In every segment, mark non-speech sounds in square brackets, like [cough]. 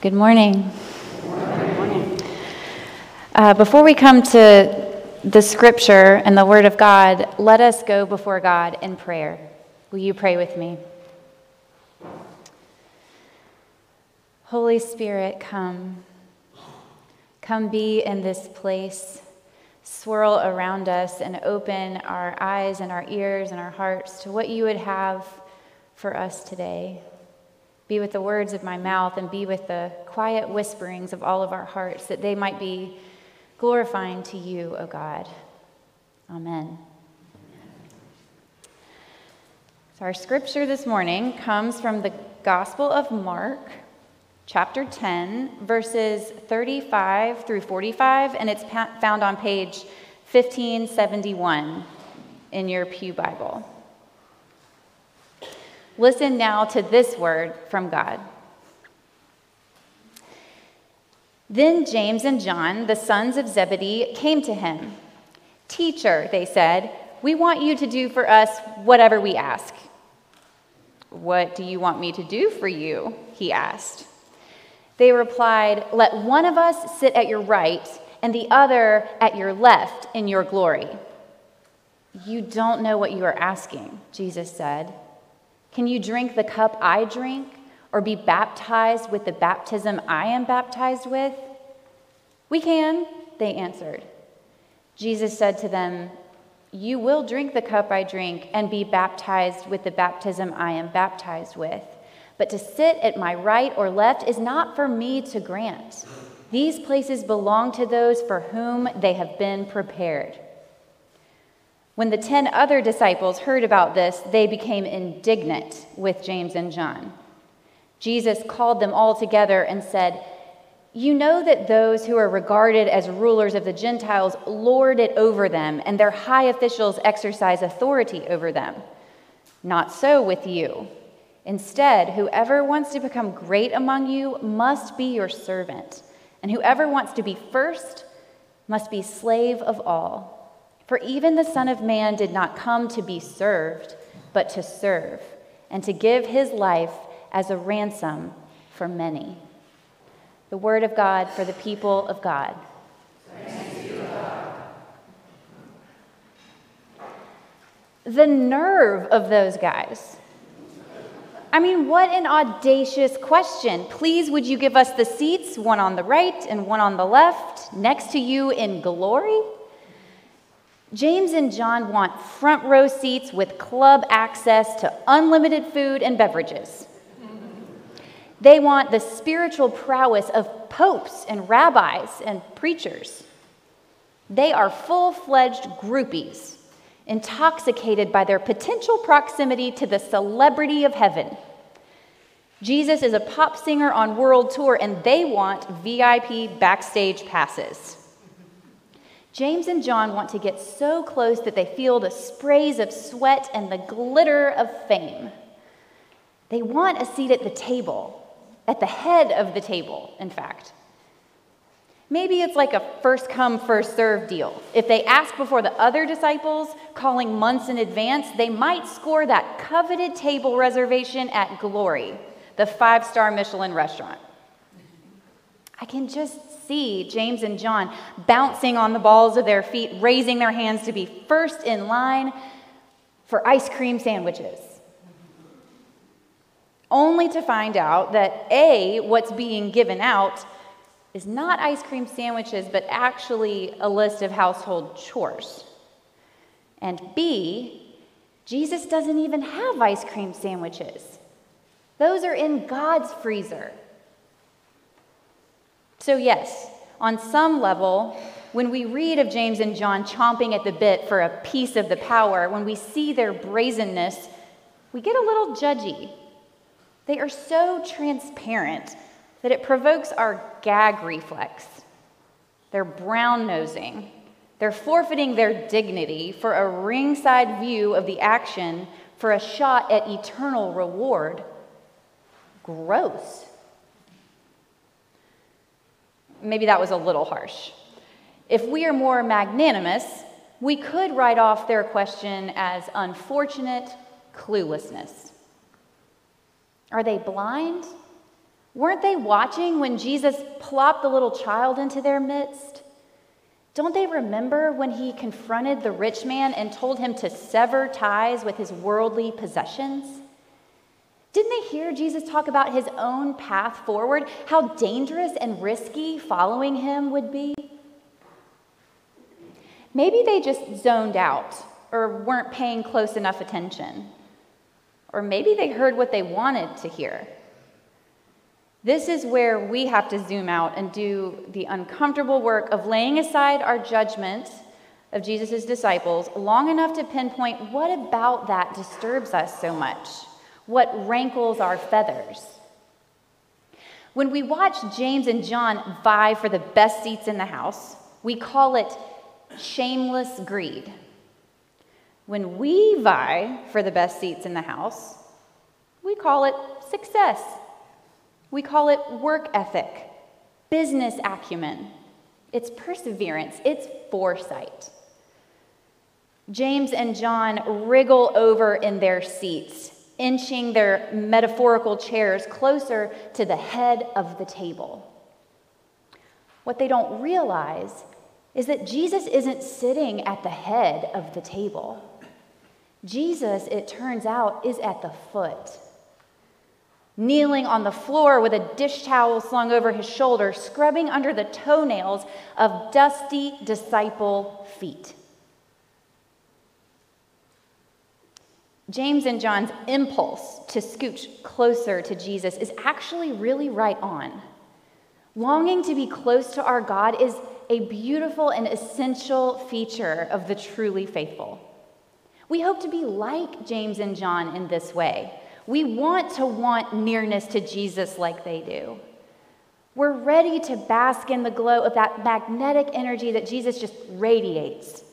Good morning. Uh, before we come to the scripture and the word of God, let us go before God in prayer. Will you pray with me? Holy Spirit, come. Come be in this place. Swirl around us and open our eyes and our ears and our hearts to what you would have for us today. Be with the words of my mouth and be with the quiet whisperings of all of our hearts, that they might be glorifying to you, O God. Amen. So, our scripture this morning comes from the Gospel of Mark, chapter 10, verses 35 through 45, and it's found on page 1571 in your Pew Bible. Listen now to this word from God. Then James and John, the sons of Zebedee, came to him. Teacher, they said, we want you to do for us whatever we ask. What do you want me to do for you? He asked. They replied, Let one of us sit at your right and the other at your left in your glory. You don't know what you are asking, Jesus said. Can you drink the cup I drink or be baptized with the baptism I am baptized with? We can, they answered. Jesus said to them, You will drink the cup I drink and be baptized with the baptism I am baptized with. But to sit at my right or left is not for me to grant. These places belong to those for whom they have been prepared. When the ten other disciples heard about this, they became indignant with James and John. Jesus called them all together and said, You know that those who are regarded as rulers of the Gentiles lord it over them, and their high officials exercise authority over them. Not so with you. Instead, whoever wants to become great among you must be your servant, and whoever wants to be first must be slave of all. For even the Son of Man did not come to be served, but to serve, and to give his life as a ransom for many. The word of God for the people of God. The nerve of those guys. I mean, what an audacious question. Please, would you give us the seats, one on the right and one on the left, next to you in glory? James and John want front row seats with club access to unlimited food and beverages. They want the spiritual prowess of popes and rabbis and preachers. They are full fledged groupies, intoxicated by their potential proximity to the celebrity of heaven. Jesus is a pop singer on world tour, and they want VIP backstage passes. James and John want to get so close that they feel the sprays of sweat and the glitter of fame. They want a seat at the table, at the head of the table, in fact. Maybe it's like a first come, first serve deal. If they ask before the other disciples, calling months in advance, they might score that coveted table reservation at Glory, the five star Michelin restaurant. I can just see James and John bouncing on the balls of their feet, raising their hands to be first in line for ice cream sandwiches. Only to find out that A, what's being given out is not ice cream sandwiches, but actually a list of household chores. And B, Jesus doesn't even have ice cream sandwiches. Those are in God's freezer. So, yes, on some level, when we read of James and John chomping at the bit for a piece of the power, when we see their brazenness, we get a little judgy. They are so transparent that it provokes our gag reflex. They're brown nosing. They're forfeiting their dignity for a ringside view of the action for a shot at eternal reward. Gross maybe that was a little harsh. If we are more magnanimous, we could write off their question as unfortunate cluelessness. Are they blind? Weren't they watching when Jesus plopped the little child into their midst? Don't they remember when he confronted the rich man and told him to sever ties with his worldly possessions? Didn't they hear Jesus talk about his own path forward, how dangerous and risky following him would be? Maybe they just zoned out or weren't paying close enough attention. Or maybe they heard what they wanted to hear. This is where we have to zoom out and do the uncomfortable work of laying aside our judgment of Jesus' disciples long enough to pinpoint what about that disturbs us so much, what rankles our feathers. When we watch James and John vie for the best seats in the house, we call it shameless greed. When we vie for the best seats in the house, we call it success. We call it work ethic, business acumen. It's perseverance, it's foresight. James and John wriggle over in their seats, inching their metaphorical chairs closer to the head of the table. What they don't realize is that Jesus isn't sitting at the head of the table. Jesus, it turns out, is at the foot kneeling on the floor with a dish towel slung over his shoulder, scrubbing under the toenails of dusty disciple feet. James and John's impulse to scooch closer to Jesus is actually really right on. Longing to be close to our God is a beautiful and essential feature of the truly faithful. We hope to be like James and John in this way we want to want nearness to Jesus like they do. We're ready to bask in the glow of that magnetic energy that Jesus just radiates.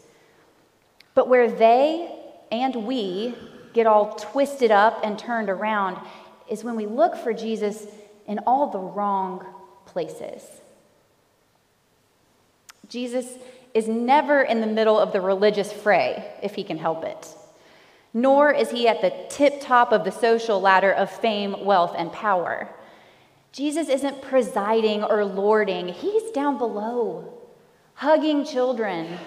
But where they and we get all twisted up and turned around is when we look for Jesus in all the wrong places. Jesus is never in the middle of the religious fray if he can help it nor is he at the tip top of the social ladder of fame, wealth, and power. Jesus isn't presiding or lording, he's down below, hugging children,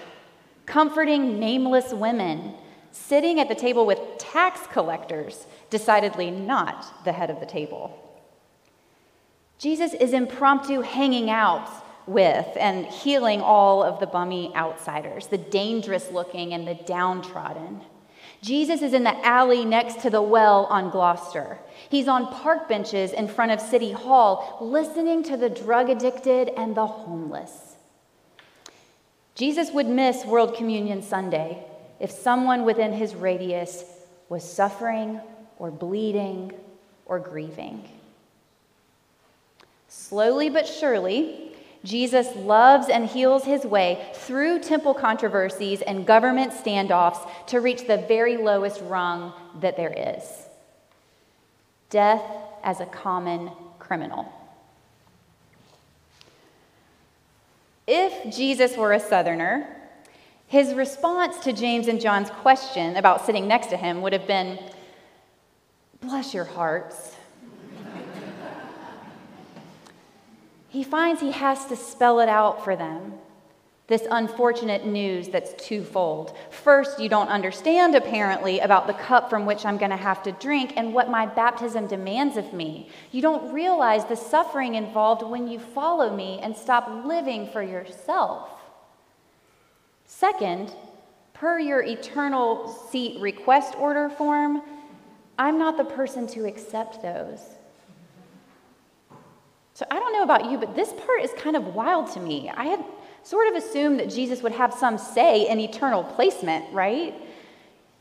comforting nameless women, sitting at the table with tax collectors, decidedly not the head of the table. Jesus is impromptu hanging out with and healing all of the bummy outsiders, the dangerous looking and the downtrodden. Jesus is in the alley next to the well on Gloucester. He's on park benches in front of City Hall, listening to the drug addicted and the homeless. Jesus would miss World Communion Sunday if someone within his radius was suffering or bleeding or grieving. Slowly but surely, Jesus loves and heals his way through temple controversies and government standoffs to reach the very lowest rung that there is death as a common criminal. If Jesus were a Southerner, his response to James and John's question about sitting next to him would have been, Bless your hearts. [laughs] he finds he has to spell it out for them. This unfortunate news that's twofold. First, you don't understand, apparently, about the cup from which I'm going to have to drink and what my baptism demands of me. You don't realize the suffering involved when you follow me and stop living for yourself. Second, per your eternal seat request order form, I'm not the person to accept those. So I don't know about you, but this part is kind of wild to me. I had sort of assumed that Jesus would have some say in eternal placement, right?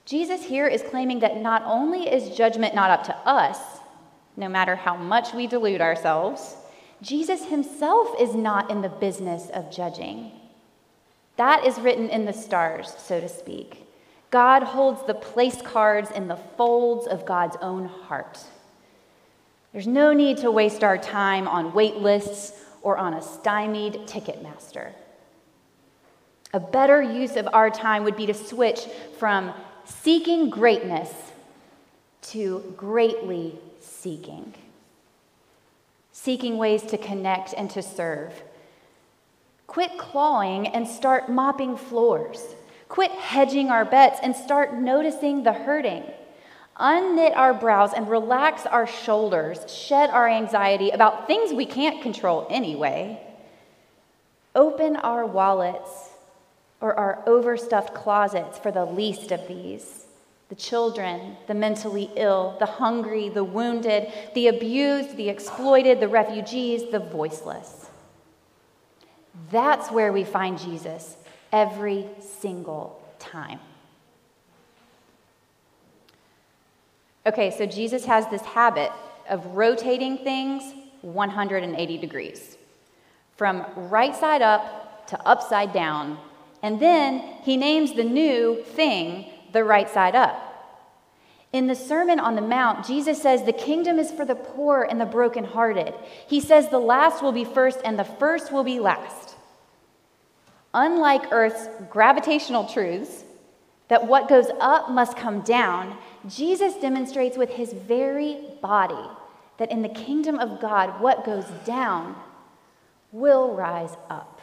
Jesus here is claiming that not only is judgment not up to us, no matter how much we delude ourselves, Jesus himself is not in the business of judging. That is written in the stars, so to speak. God holds the place cards in the folds of God's own heart. There's no need to waste our time on wait lists or on a stymied Ticketmaster. A better use of our time would be to switch from seeking greatness to greatly seeking. seeking ways to connect and to serve. Quit clawing and start mopping floors. Quit hedging our bets and start noticing the hurting. Unknit our brows and relax our shoulders, shed our anxiety about things we can't control anyway. Open our wallets or our overstuffed closets for the least of these the children, the mentally ill, the hungry, the wounded, the abused, the exploited, the refugees, the voiceless. That's where we find Jesus every single time. Okay, so Jesus has this habit of rotating things 180 degrees from right side up to upside down, and then he names the new thing the right side up. In the Sermon on the Mount, Jesus says the kingdom is for the poor and the brokenhearted. He says the last will be first and the first will be last. Unlike Earth's gravitational truths, that what goes up must come down, Jesus demonstrates with his very body that in the kingdom of God, what goes down will rise up.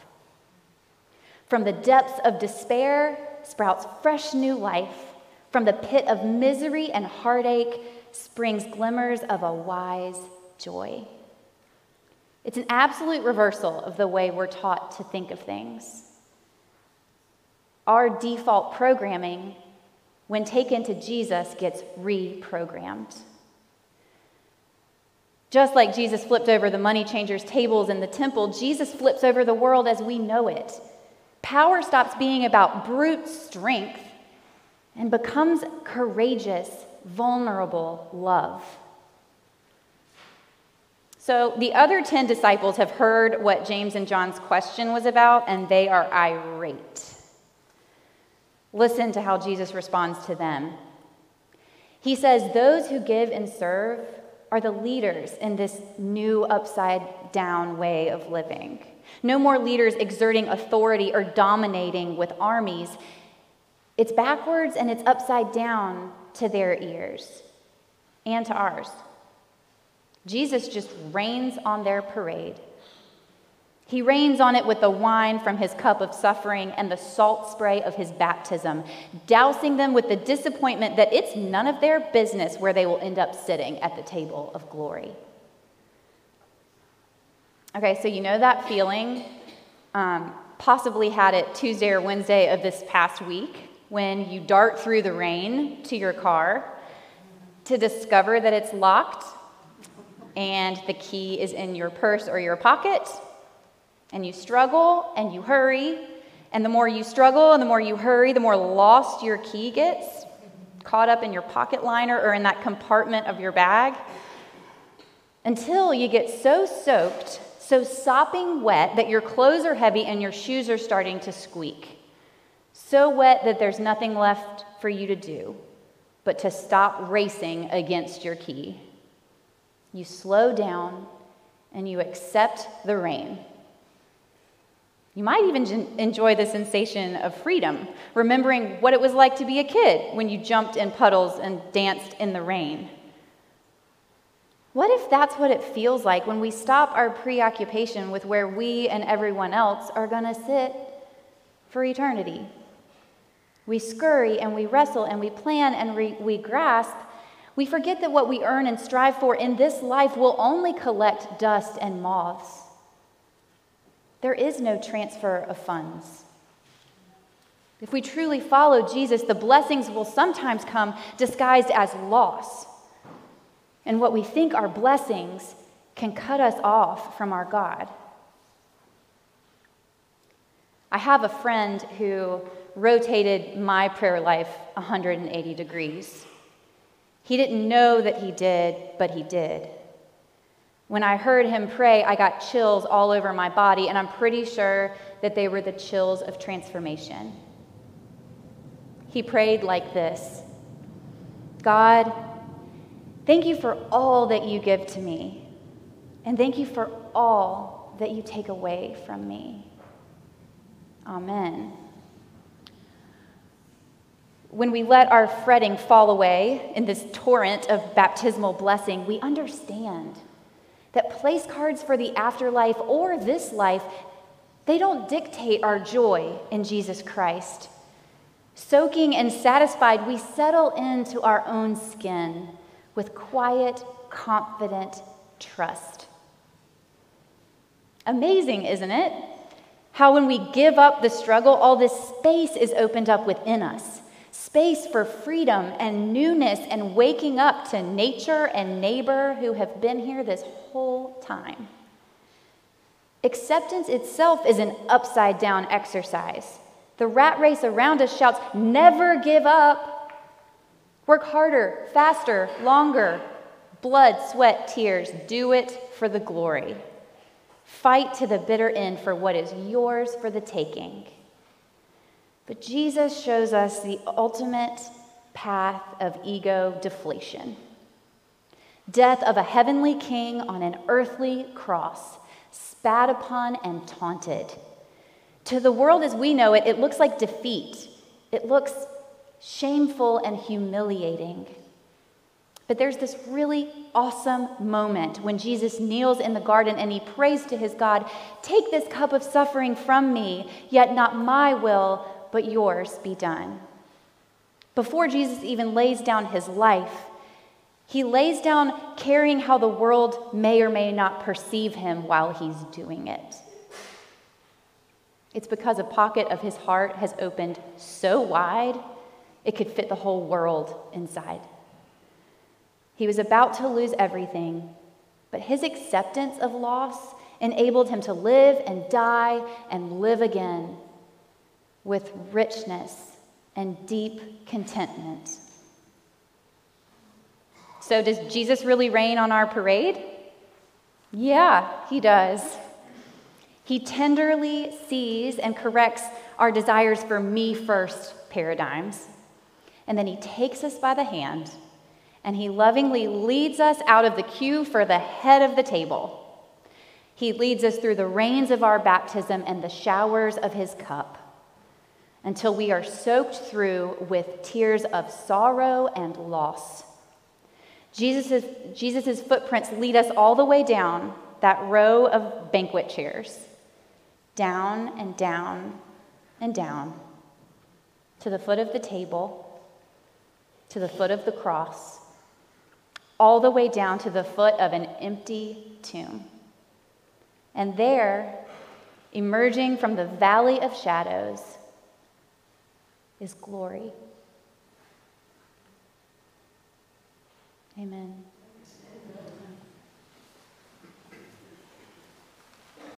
From the depths of despair sprouts fresh new life. From the pit of misery and heartache springs glimmers of a wise joy. It's an absolute reversal of the way we're taught to think of things. Our default programming, when taken to Jesus, gets reprogrammed. Just like Jesus flipped over the money changers' tables in the temple, Jesus flips over the world as we know it. Power stops being about brute strength and becomes courageous, vulnerable love. So the other 10 disciples have heard what James and John's question was about, and they are irate. Listen to how Jesus responds to them. He says, Those who give and serve are the leaders in this new upside down way of living. No more leaders exerting authority or dominating with armies. It's backwards and it's upside down to their ears and to ours. Jesus just reigns on their parade he rains on it with the wine from his cup of suffering and the salt spray of his baptism, dousing them with the disappointment that it's none of their business where they will end up sitting at the table of glory. Okay, so you know that feeling? Um, possibly had it Tuesday or Wednesday of this past week when you dart through the rain to your car to discover that it's locked and the key is in your purse or your pocket and you struggle and you hurry. And the more you struggle and the more you hurry, the more lost your key gets, caught up in your pocket liner or in that compartment of your bag. Until you get so soaked, so sopping wet that your clothes are heavy and your shoes are starting to squeak. So wet that there's nothing left for you to do but to stop racing against your key. You slow down and you accept the rain. You might even enjoy the sensation of freedom, remembering what it was like to be a kid when you jumped in puddles and danced in the rain. What if that's what it feels like when we stop our preoccupation with where we and everyone else are going to sit for eternity? We scurry and we wrestle and we plan and we, we grasp. We forget that what we earn and strive for in this life will only collect dust and moths. There is no transfer of funds. If we truly follow Jesus, the blessings will sometimes come disguised as loss. And what we think are blessings can cut us off from our God. I have a friend who rotated my prayer life 180 degrees. He didn't know that he did, but he did. When I heard him pray, I got chills all over my body, and I'm pretty sure that they were the chills of transformation. He prayed like this God, thank you for all that you give to me, and thank you for all that you take away from me. Amen. When we let our fretting fall away in this torrent of baptismal blessing, we understand that place cards for the afterlife or this life, they don't dictate our joy in Jesus Christ. Soaking and satisfied, we settle into our own skin with quiet, confident trust. Amazing, isn't it? How, when we give up the struggle, all this space is opened up within us space for freedom and newness and waking up to nature and neighbor who have been here this whole time. Acceptance itself is an upside down exercise. The rat race around us shouts, Never give up. Work harder, faster, longer. Blood, sweat, tears. Do it for the glory. Fight to the bitter end for what is yours for the taking. But Jesus shows us the ultimate path of ego deflation death of a heavenly king on an earthly cross, spat upon and taunted. To the world as we know it, it looks like defeat. It looks shameful and humiliating. But there's this really awesome moment when Jesus kneels in the garden and he prays to his God, Take this cup of suffering from me, yet not my will, but yours be done. Before Jesus even lays down his life, he lays down caring how the world may or may not perceive him while he's doing it. It's because a pocket of his heart has opened so wide it could fit the whole world inside. He was about to lose everything, but his acceptance of loss enabled him to live and die and live again with richness and deep contentment. So, does Jesus really reign on our parade? Yeah, he does. He tenderly sees and corrects our desires for me first paradigms. And then he takes us by the hand and he lovingly leads us out of the queue for the head of the table. He leads us through the rains of our baptism and the showers of his cup until we are soaked through with tears of sorrow and loss. Jesus' Jesus's footprints lead us all the way down that row of banquet chairs, down and down and down to the foot of the table, to the foot of the cross, all the way down to the foot of an empty tomb. And there, emerging from the valley of shadows, is glory. Amen.